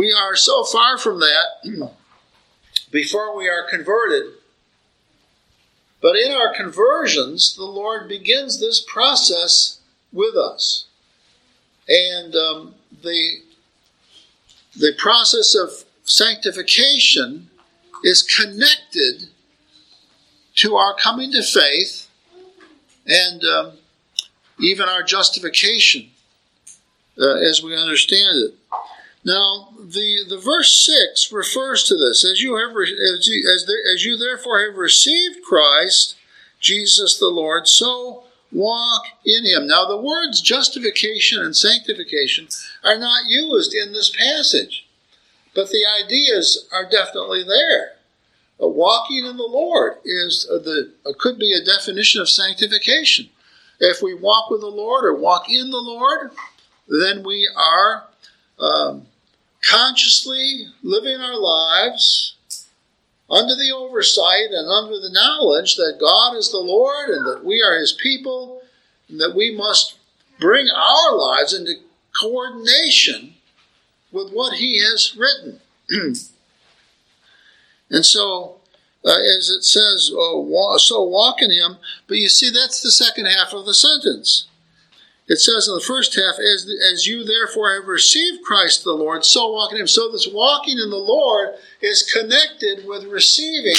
We are so far from that before we are converted. But in our conversions, the Lord begins this process with us. And um, the, the process of sanctification is connected to our coming to faith and um, even our justification uh, as we understand it. Now, the, the verse 6 refers to this. As you, have, as, you, as, as you therefore have received Christ, Jesus the Lord, so walk in him. Now, the words justification and sanctification are not used in this passage, but the ideas are definitely there. Uh, walking in the Lord is the could be a definition of sanctification. If we walk with the Lord or walk in the Lord, then we are um, consciously living our lives under the oversight and under the knowledge that God is the Lord and that we are His people and that we must bring our lives into coordination with what He has written. and so, uh, as it says, uh, so walk in Him, but you see, that's the second half of the sentence. It says in the first half, as, as you therefore have received Christ the Lord, so walk in him. So this walking in the Lord is connected with receiving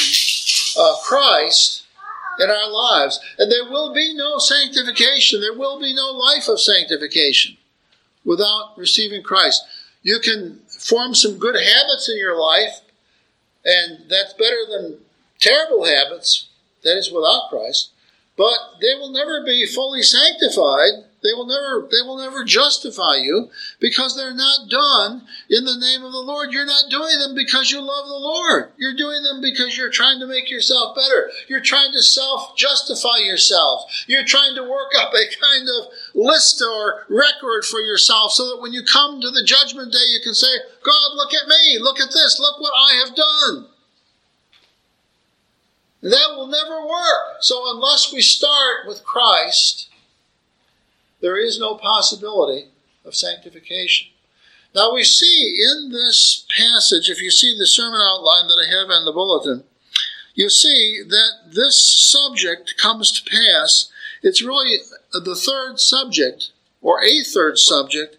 uh, Christ in our lives. And there will be no sanctification, there will be no life of sanctification without receiving Christ. You can form some good habits in your life, and that's better than terrible habits, that is without Christ, but they will never be fully sanctified they will never they will never justify you because they're not done in the name of the Lord. You're not doing them because you love the Lord. You're doing them because you're trying to make yourself better. You're trying to self-justify yourself. You're trying to work up a kind of list or record for yourself so that when you come to the judgment day you can say, "God, look at me. Look at this. Look what I have done." That will never work. So unless we start with Christ, there is no possibility of sanctification. Now we see in this passage, if you see the sermon outline that I have in the bulletin, you see that this subject comes to pass. It's really the third subject, or a third subject,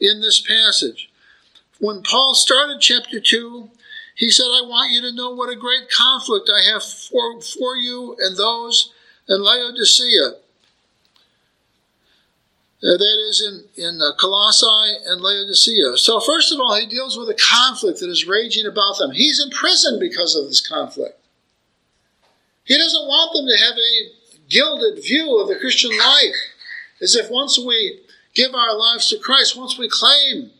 in this passage. When Paul started chapter 2, he said, I want you to know what a great conflict I have for, for you and those in Laodicea that is in, in uh, Colossae and Laodicea. So, first of all, he deals with a conflict that is raging about them. He's in prison because of this conflict. He doesn't want them to have a gilded view of the Christian life, as if once we give our lives to Christ, once we claim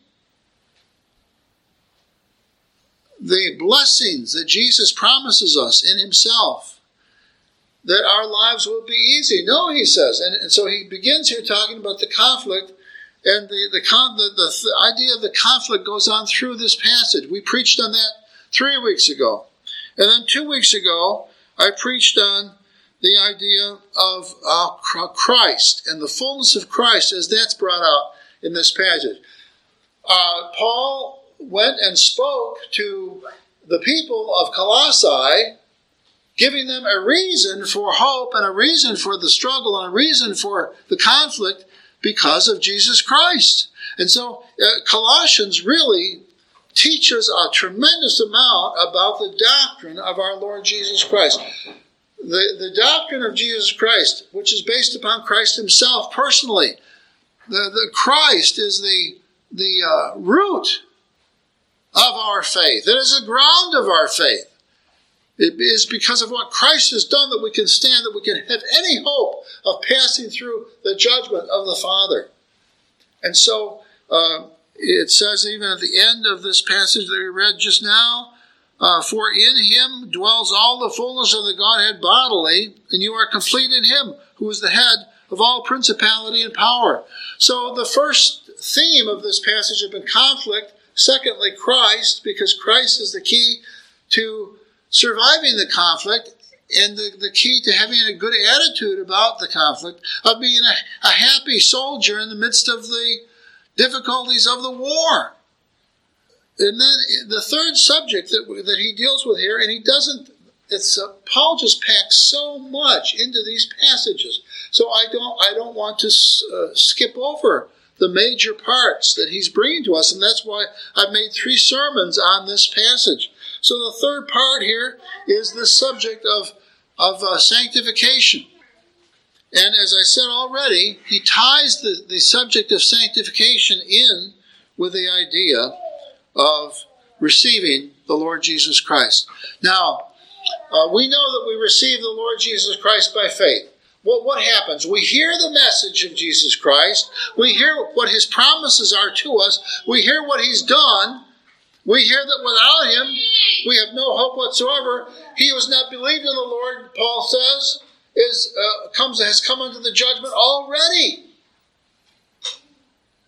the blessings that Jesus promises us in Himself, that our lives will be easy. No, he says. And, and so he begins here talking about the conflict, and the, the, con, the, the, idea of the conflict goes on through this passage. We preached on that three weeks ago. And then two weeks ago, I preached on the idea of uh, Christ and the fullness of Christ as that's brought out in this passage. Uh, Paul went and spoke to the people of Colossae giving them a reason for hope and a reason for the struggle and a reason for the conflict because of Jesus Christ. And so uh, Colossians really teaches a tremendous amount about the doctrine of our Lord Jesus Christ. The, the doctrine of Jesus Christ, which is based upon Christ himself personally. The, the Christ is the, the uh, root of our faith. It is the ground of our faith. It is because of what Christ has done that we can stand, that we can have any hope of passing through the judgment of the Father. And so uh, it says, even at the end of this passage that we read just now, uh, for in him dwells all the fullness of the Godhead bodily, and you are complete in him, who is the head of all principality and power. So the first theme of this passage has been conflict. Secondly, Christ, because Christ is the key to surviving the conflict and the, the key to having a good attitude about the conflict, of being a, a happy soldier in the midst of the difficulties of the war. and then the third subject that, that he deals with here, and he doesn't, it's uh, Paul just packs so much into these passages. So I don't, I don't want to uh, skip over the major parts that he's bringing to us, and that's why I've made three sermons on this passage. So the third part here is the subject of of uh, sanctification. And as I said already, he ties the, the subject of sanctification in with the idea of receiving the Lord Jesus Christ. Now, uh, we know that we receive the Lord Jesus Christ by faith. Well, what happens? We hear the message of Jesus Christ. We hear what his promises are to us. We hear what he's done. We hear that without him, we have no hope whatsoever. He who has not believed in the Lord, Paul says, is uh, comes has come unto the judgment already.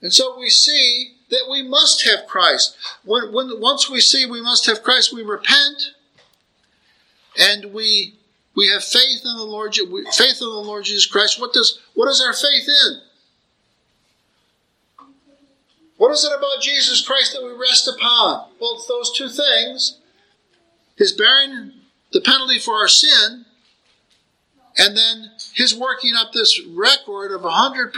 And so we see that we must have Christ. When, when once we see we must have Christ, we repent, and we we have faith in the Lord, faith in the Lord Jesus Christ. What does what is our faith in? What is it about Jesus Christ that we rest upon? Well, it's those two things His bearing the penalty for our sin, and then His working up this record of 100%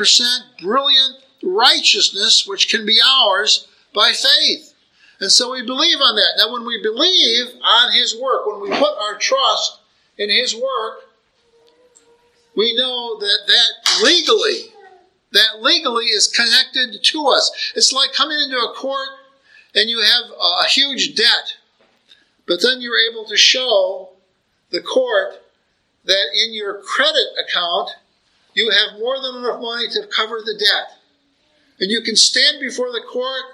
brilliant righteousness, which can be ours by faith. And so we believe on that. Now, when we believe on His work, when we put our trust in His work, we know that that legally that legally is connected to us. It's like coming into a court and you have a huge debt, but then you're able to show the court that in your credit account you have more than enough money to cover the debt. And you can stand before the court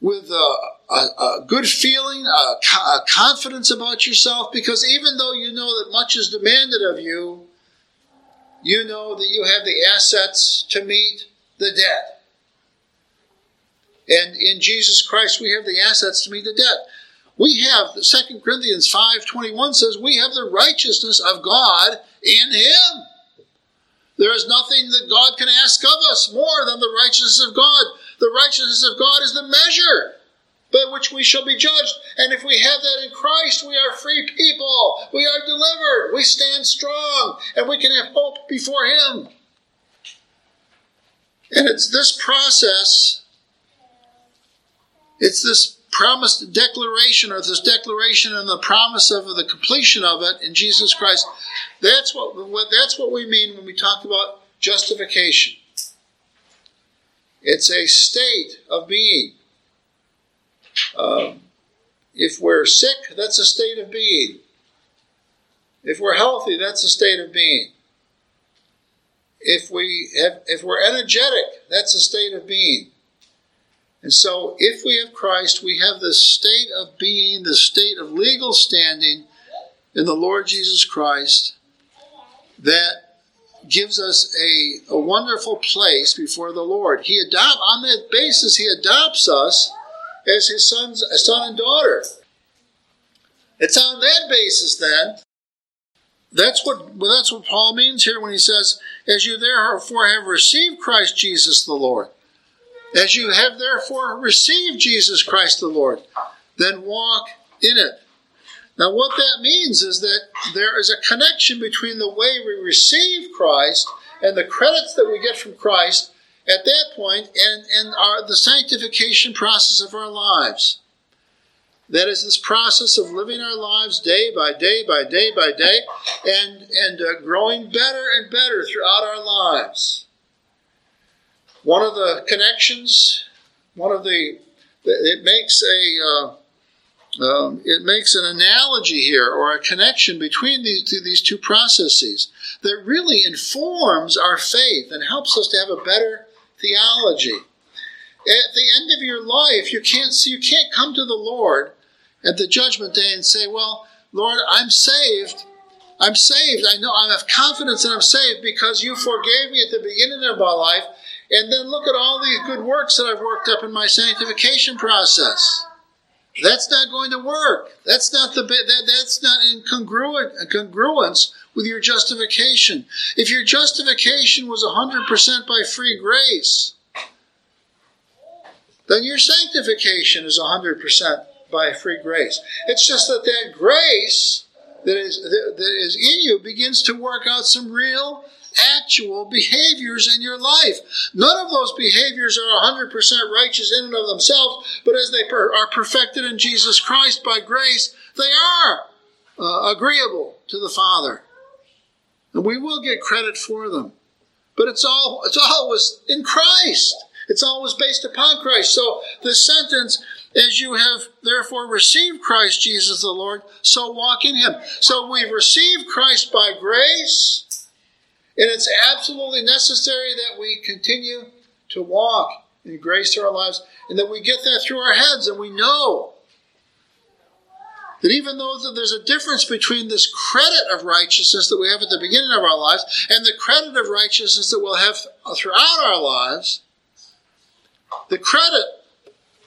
with a, a, a good feeling, a, a confidence about yourself, because even though you know that much is demanded of you, you know that you have the assets to meet the debt. And in Jesus Christ, we have the assets to meet the debt. We have, 2 Corinthians 5.21 says, we have the righteousness of God in Him. There is nothing that God can ask of us more than the righteousness of God. The righteousness of God is the measure by which we shall be judged. And if we have that in Christ, we are free people. We are delivered. We stand strong and we can have hope before Him. And it's this process, it's this promised declaration or this declaration and the promise of the completion of it in Jesus Christ. That's what, that's what we mean when we talk about justification. It's a state of being. Um, if we're sick, that's a state of being. If we're healthy, that's a state of being. If we have, if we're energetic, that's a state of being. And so, if we have Christ, we have the state of being, the state of legal standing in the Lord Jesus Christ that gives us a, a wonderful place before the Lord. He adopt on that basis, He adopts us as his son's son and daughter. It's on that basis then. That's what well, that's what Paul means here when he says, "As you therefore have received Christ Jesus the Lord, as you have therefore received Jesus Christ the Lord, then walk in it." Now, what that means is that there is a connection between the way we receive Christ and the credits that we get from Christ at that point and, and our, the sanctification process of our lives. That is this process of living our lives day by day by day by day and, and uh, growing better and better throughout our lives. One of the connections, one of the, it makes a, uh, um, it makes an analogy here or a connection between these two, these two processes that really informs our faith and helps us to have a better theology. At the end of your life, you can't you can't come to the Lord at the judgment day and say, "Well, Lord, I'm saved. I'm saved. I know I have confidence that I'm saved because you forgave me at the beginning of my life." And then look at all these good works that I've worked up in my sanctification process. That's not going to work. That's not the that, that's not in congruent uh, congruence with your justification. If your justification was 100% by free grace, then your sanctification is 100% by free grace. It's just that that grace that is, that is in you begins to work out some real, actual behaviors in your life. None of those behaviors are 100% righteous in and of themselves, but as they are perfected in Jesus Christ by grace, they are uh, agreeable to the Father. And we will get credit for them. But it's all it's always in Christ. It's always based upon Christ. So the sentence, as you have therefore received Christ Jesus the Lord, so walk in him. So we've received Christ by grace, and it's absolutely necessary that we continue to walk in grace through our lives, and that we get that through our heads, and we know that even though there's a difference between this credit of righteousness that we have at the beginning of our lives and the credit of righteousness that we'll have throughout our lives, the credit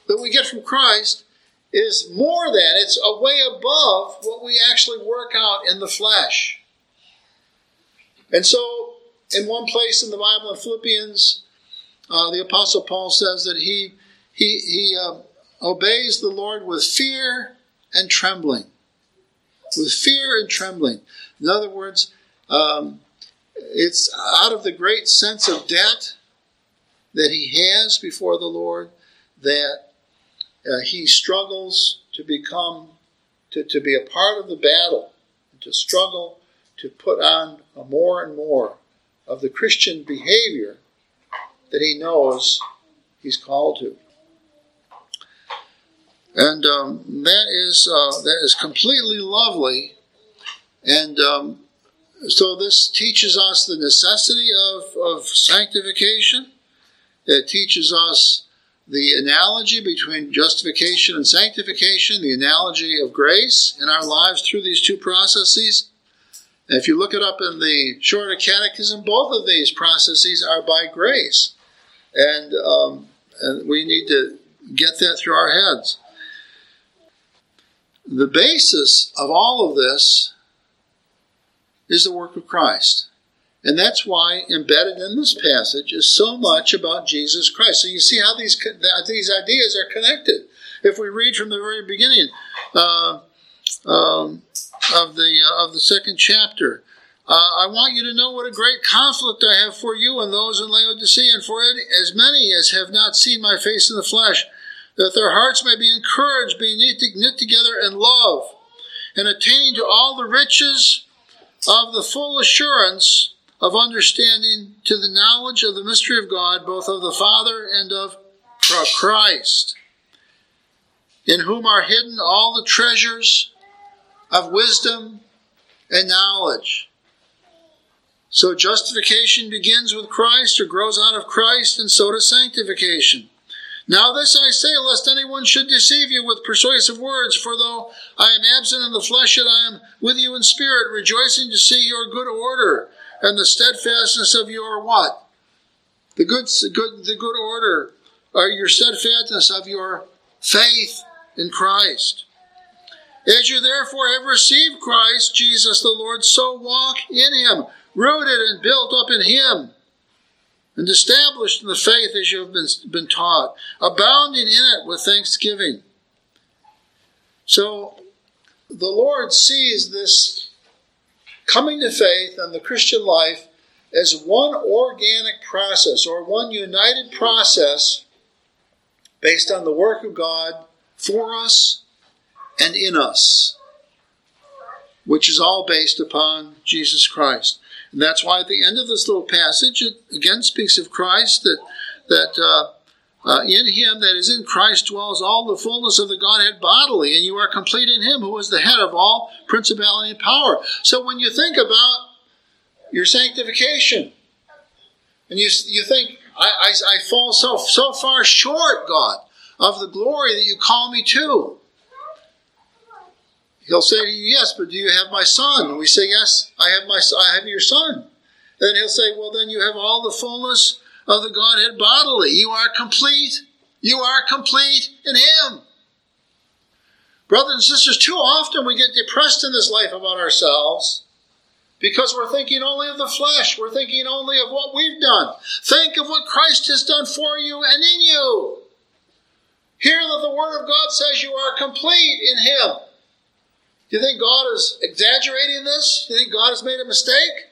that we get from Christ is more than, it's a way above what we actually work out in the flesh. And so, in one place in the Bible, in Philippians, uh, the Apostle Paul says that he, he, he uh, obeys the Lord with fear and trembling. With fear and trembling. In other words, um, it's out of the great sense of debt that he has before the Lord that uh, he struggles to become, to, to be a part of the battle, to struggle to put on more and more of the Christian behavior that he knows he's called to. And um, that is uh, that is completely lovely, and um, so this teaches us the necessity of, of sanctification. It teaches us the analogy between justification and sanctification, the analogy of grace in our lives through these two processes. If you look it up in the Shorter Catechism, both of these processes are by grace. And, um, and we need to get that through our heads. The basis of all of this is the work of Christ. And that's why embedded in this passage is so much about Jesus Christ. So you see how these these ideas are connected. If we read from the very beginning uh, um, of the uh, of the second chapter, uh, I want you to know what a great conflict I have for you and those in Laodicea, and for as many as have not seen my face in the flesh, that their hearts may be encouraged, being knit together in love, and attaining to all the riches of the full assurance of understanding to the knowledge of the mystery of God, both of the Father and of Christ, in whom are hidden all the treasures of wisdom and knowledge. So justification begins with Christ or grows out of Christ, and so does sanctification. Now this I say, lest anyone should deceive you with persuasive words, for though I am absent in the flesh, yet I am with you in spirit, rejoicing to see your good order and the steadfastness of your what? The good, good, the good order, or your steadfastness of your faith in Christ. As you therefore have received Christ Jesus the Lord, so walk in him, rooted and built up in him, and established in the faith as you have been, been taught, abounding in it with thanksgiving. So the Lord sees this coming to faith and the Christian life as one organic process or one united process based on the work of God for us and in us, which is all based upon Jesus Christ. And that's why at the end of this little passage, it again speaks of Christ that that uh, uh, in him that is in Christ dwells all the fullness of the Godhead bodily, and you are complete in him who is the head of all principality and power. So when you think about your sanctification, and you, you think, I, I, I fall so, so far short, God, of the glory that you call me to. He'll say to you, Yes, but do you have my son? And we say, Yes, I have my I have your son. Then he'll say, Well, then you have all the fullness of the Godhead bodily. You are complete. You are complete in Him. Brothers and sisters, too often we get depressed in this life about ourselves because we're thinking only of the flesh. We're thinking only of what we've done. Think of what Christ has done for you and in you. Hear that the Word of God says you are complete in Him. Do you think God is exaggerating this? Do you think God has made a mistake?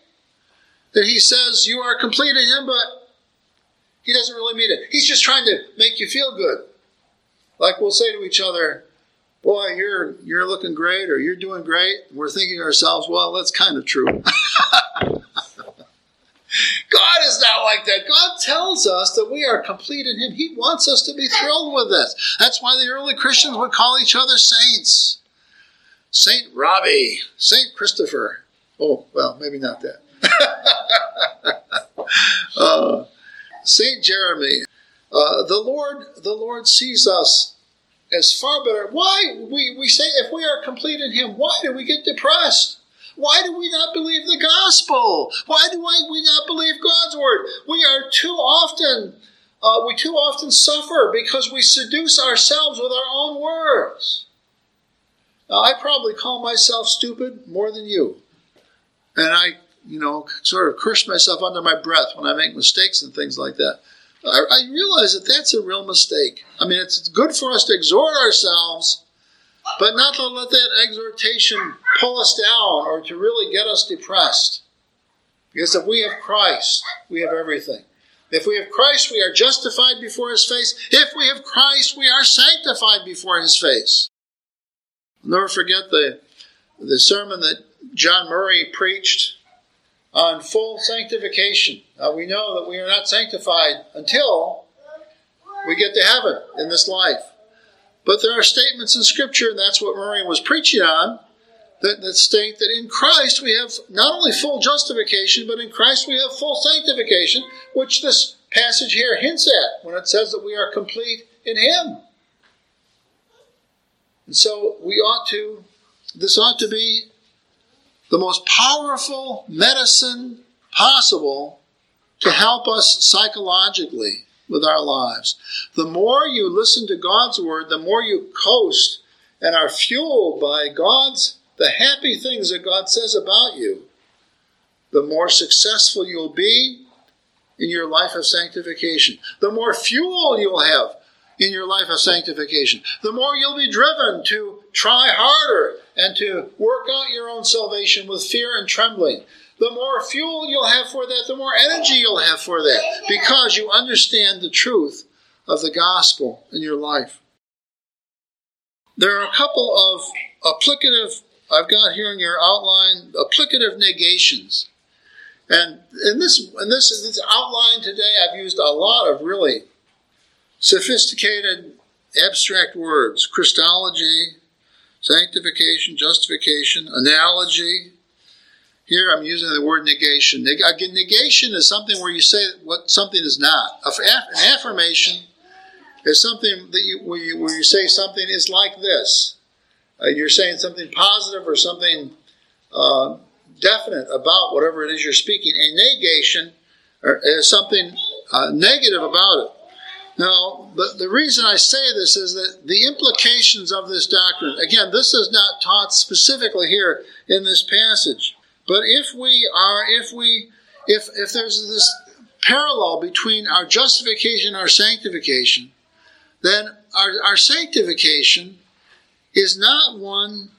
That He says you are complete in Him, but He doesn't really mean it. He's just trying to make you feel good. Like we'll say to each other, boy, you're you're looking great or you're doing great. We're thinking to ourselves, well, that's kind of true. God is not like that. God tells us that we are complete in Him. He wants us to be thrilled with this. That's why the early Christians would call each other saints. Saint Robbie, Saint Christopher. Oh, well, maybe not that. uh, Saint Jeremy. Uh, the Lord, the Lord sees us as far better. Why we, we say if we are complete in Him, why do we get depressed? Why do we not believe the gospel? Why do we not believe God's word? We are too often, uh, we too often suffer because we seduce ourselves with our own words. Now, I probably call myself stupid more than you. And I, you know, sort of curse myself under my breath when I make mistakes and things like that. I, I realize that that's a real mistake. I mean, it's good for us to exhort ourselves, but not to let that exhortation pull us down or to really get us depressed. Because if we have Christ, we have everything. If we have Christ, we are justified before his face. If we have Christ, we are sanctified before his face. I'll never forget the, the sermon that John Murray preached on full sanctification. We know that we are not sanctified until we get to heaven in this life. But there are statements in Scripture, and that's what Murray was preaching on, that, that state that in Christ we have not only full justification, but in Christ we have full sanctification, which this passage here hints at when it says that we are complete in Him. And so we ought to, this ought to be the most powerful medicine possible to help us psychologically with our lives. The more you listen to God's word, the more you coast and are fueled by God's the happy things that God says about you, the more successful you'll be in your life of sanctification. The more fuel you'll have in your life of sanctification. The more you'll be driven to try harder and to work out your own salvation with fear and trembling. The more fuel you'll have for that, the more energy you'll have for that, because you understand the truth of the gospel in your life. There are a couple of applicative, I've got here in your outline, applicative negations. And in this, in this, this outline today, I've used a lot of really sophisticated abstract words Christology, sanctification, justification, analogy. Here I'm using the word negation. Again, negation is something where you say what something is not. An affirmation is something that you where, you, where you say something is like this. Uh, you're saying something positive or something uh, definite about whatever it is you're speaking. A negation is something uh, negative about it. Now, the, the reason I say this is that the implications of this doctrine, again, this is not taught specifically here in this passage. But if we are, if we, if, if there's this parallel between our justification and our sanctification, then our, our sanctification is not one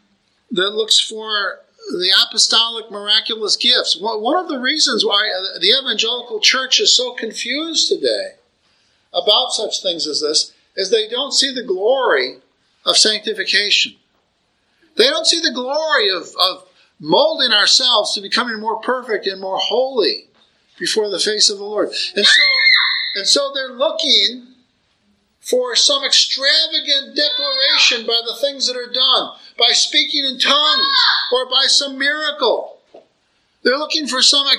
that looks for the apostolic miraculous gifts. One of the reasons why the evangelical church is so confused today about such things as this is they don't see the glory of sanctification. They don't see the glory of, of molding ourselves to becoming more perfect and more holy before the face of the Lord. And so, and so they're looking for some extravagant declaration by the things that are done, by speaking in tongues, or by some miracle. They're looking for some uh,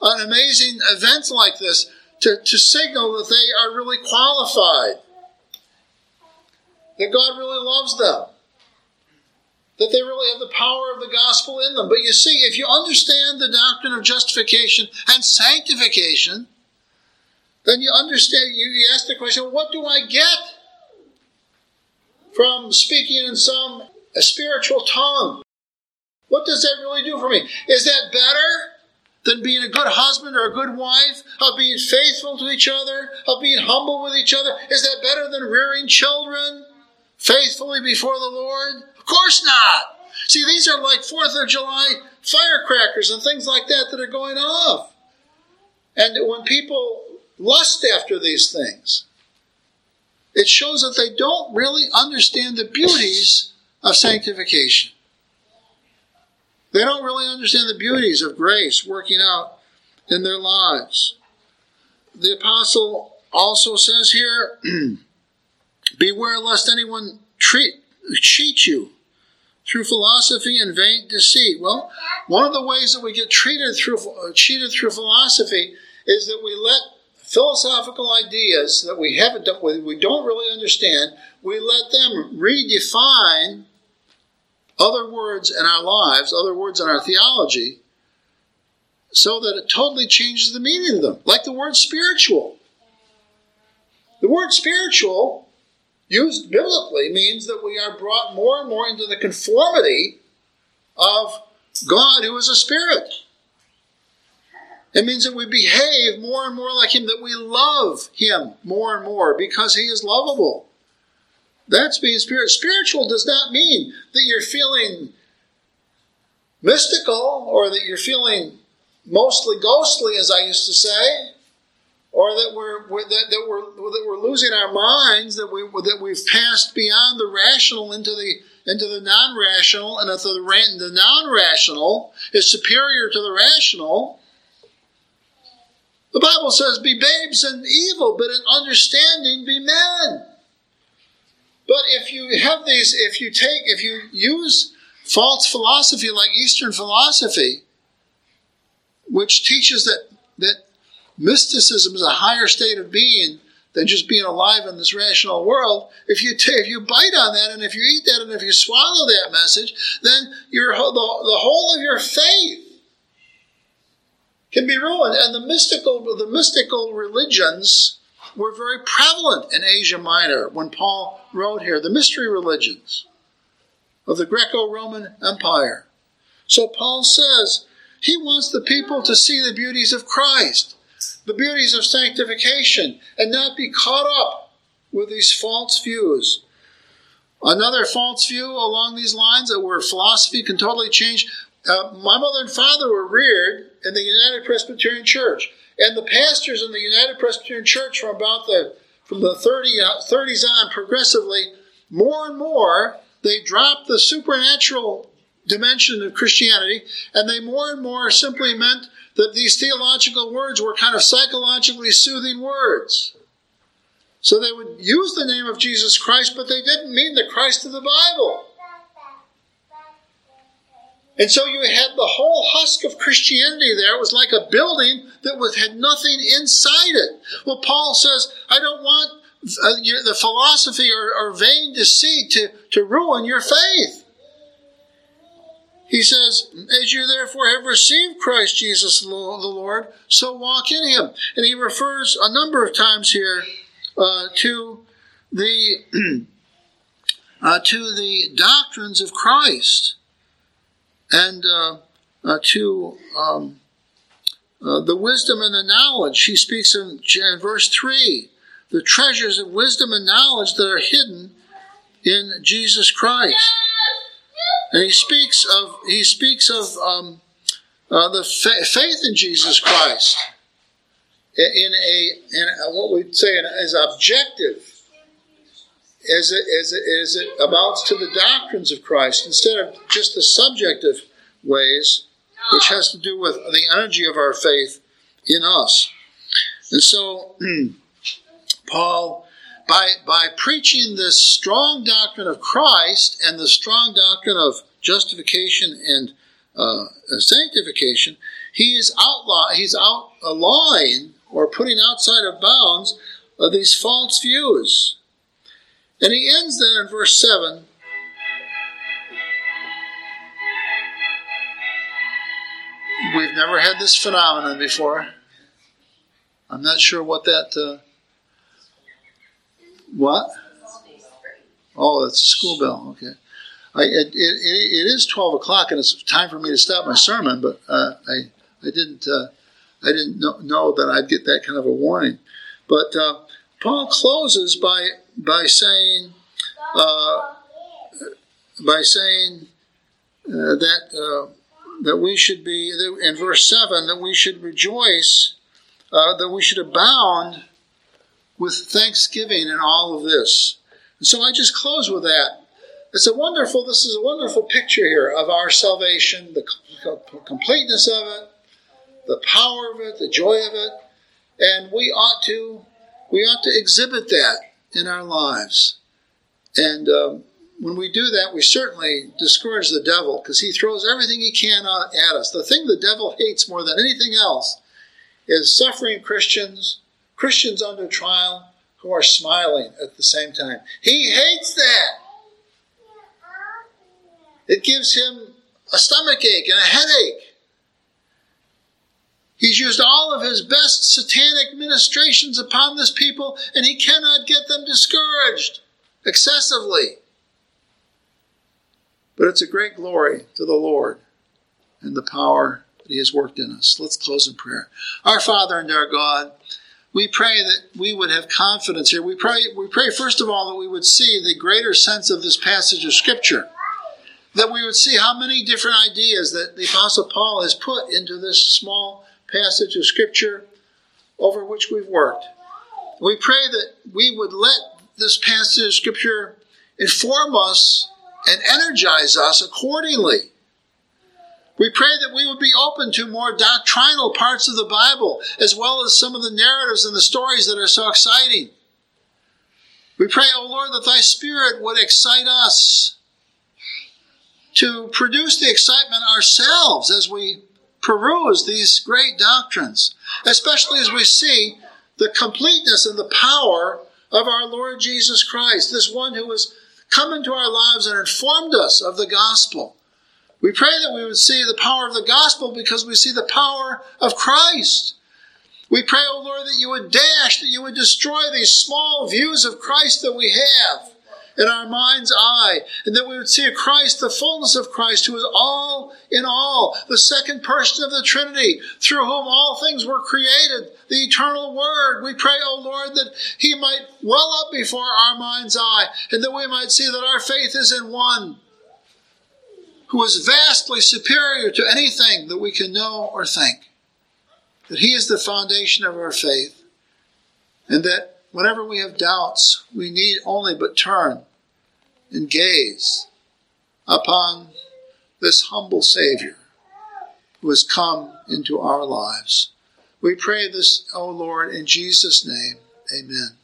an amazing event like this to, to signal that they are really qualified, that God really loves them, that they really have the power of the gospel in them. But you see, if you understand the doctrine of justification and sanctification, then you understand, you, ask the question, what do I get from speaking in some a spiritual tongue? What does that really do for me? Is that better than being a good husband or a good wife, of being faithful to each other, of being humble with each other? Is that better than rearing children faithfully before the Lord? Of course not. See, these are like 4th of July firecrackers and things like that that are going off. And when people lust after these things, it shows that they don't really understand the beauties of sanctification. They don't really understand the beauties of grace working out in their lives. The apostle also says here, Beware lest anyone treat, cheat you through philosophy and vain deceit. Well, one of the ways that we get treated through, cheated through philosophy is that we let philosophical ideas that we haven't we don't really understand, we let them redefine other words in our lives, other words in our theology, so that it totally changes the meaning of them. Like the word spiritual. The word spiritual, used biblically, means that we are brought more and more into the conformity of God who is a spirit. It means that we behave more and more like Him, that we love Him more and more because He is lovable. That's being spiritual. Spiritual does not mean that you're feeling mystical or that you're feeling mostly ghostly, as I used to say, or that we're, we're that, that, we're that we're losing our minds, that we that we've passed beyond the rational into the into the non-rational, and that the, the non-rational is superior to the rational. The Bible says, "Be babes in evil, but in understanding be men." But if you have these, if you take, if you use false philosophy like Eastern philosophy, which teaches that that mysticism is a higher state of being than just being alive in this rational world. If you if you bite on that and if you eat that and if you swallow that message, then your the, the whole of your faith can be ruined. And the mystical the mystical religions were very prevalent in Asia Minor when Paul wrote here, the mystery religions of the Greco Roman Empire. So Paul says he wants the people to see the beauties of Christ, the beauties of sanctification, and not be caught up with these false views. Another false view along these lines that where philosophy can totally change. Uh, my mother and father were reared in the United Presbyterian Church. And the pastors in the United Presbyterian Church from about the from the 30, uh, 30s on progressively, more and more, they dropped the supernatural dimension of Christianity, and they more and more simply meant that these theological words were kind of psychologically soothing words. So they would use the name of Jesus Christ, but they didn't mean the Christ of the Bible. And so you had the whole husk of Christianity there. It was like a building that was, had nothing inside it. Well, Paul says, I don't want uh, the philosophy or, or vain deceit to, to ruin your faith. He says, As you therefore have received Christ Jesus the Lord, so walk in him. And he refers a number of times here uh, to the uh, to the doctrines of Christ and uh, uh, to um, uh, the wisdom and the knowledge. He speaks in, in verse 3 the treasures of wisdom and knowledge that are hidden in Jesus Christ. And he speaks of he speaks of um, uh, the fa- faith in Jesus Christ in a in a, what we'd say as objective as it, as, it, as it amounts to the doctrines of Christ instead of just the subjective ways, which has to do with the energy of our faith in us. And so, Paul, by, by preaching this strong doctrine of Christ and the strong doctrine of justification and uh, sanctification, he is outlaw, he's outlawing or putting outside of bounds of these false views. And he ends then in verse 7 We've never had this phenomenon before. I'm not sure what that. Uh, what? Oh, that's a school bell. Okay. I, it, it, it is 12 o'clock and it's time for me to stop my sermon, but uh, I, I didn't. Uh, I didn't know, know, that I'd get that kind of a warning. But uh, Paul closes by by saying uh, by saying uh, that uh, that we should be in verse seven that we should rejoice uh, that we should abound with thanksgiving in all of this. And so I just close with that. It's a wonderful. This is a wonderful picture here of our salvation, the completeness of it, the power of it, the joy of it, and we ought to we ought to exhibit that in our lives. And um, when we do that, we certainly discourage the devil because he throws everything he can at us. The thing the devil hates more than anything else is suffering Christians, Christians under trial who are smiling at the same time. He hates that. It gives him a stomach ache and a headache. He's used all of his best satanic ministrations upon this people, and he cannot get them discouraged excessively. But it's a great glory to the Lord and the power that He has worked in us. Let's close in prayer. Our Father and our God, we pray that we would have confidence here. We pray, we pray first of all that we would see the greater sense of this passage of Scripture. That we would see how many different ideas that the Apostle Paul has put into this small passage of Scripture over which we've worked. We pray that we would let this passage of Scripture inform us and energize us accordingly. We pray that we would be open to more doctrinal parts of the Bible, as well as some of the narratives and the stories that are so exciting. We pray, O oh Lord, that Thy Spirit would excite us to produce the excitement ourselves as we peruse these great doctrines, especially as we see the completeness and the power of our Lord Jesus Christ, this one who has come into our lives and informed us of the gospel. We pray that we would see the power of the gospel because we see the power of Christ. We pray, O oh Lord, that you would dash, that you would destroy these small views of Christ that we have in our mind's eye, and that we would see a Christ, the fullness of Christ, who is all in all, the second person of the Trinity, through whom all things were created, the eternal Word. We pray, O Lord, that He might well up before our mind's eye, and that we might see that our faith is in one who is vastly superior to anything that we can know or think. That He is the foundation of our faith, and that Whenever we have doubts, we need only but turn and gaze upon this humble Savior who has come into our lives. We pray this, O Lord, in Jesus' name. Amen.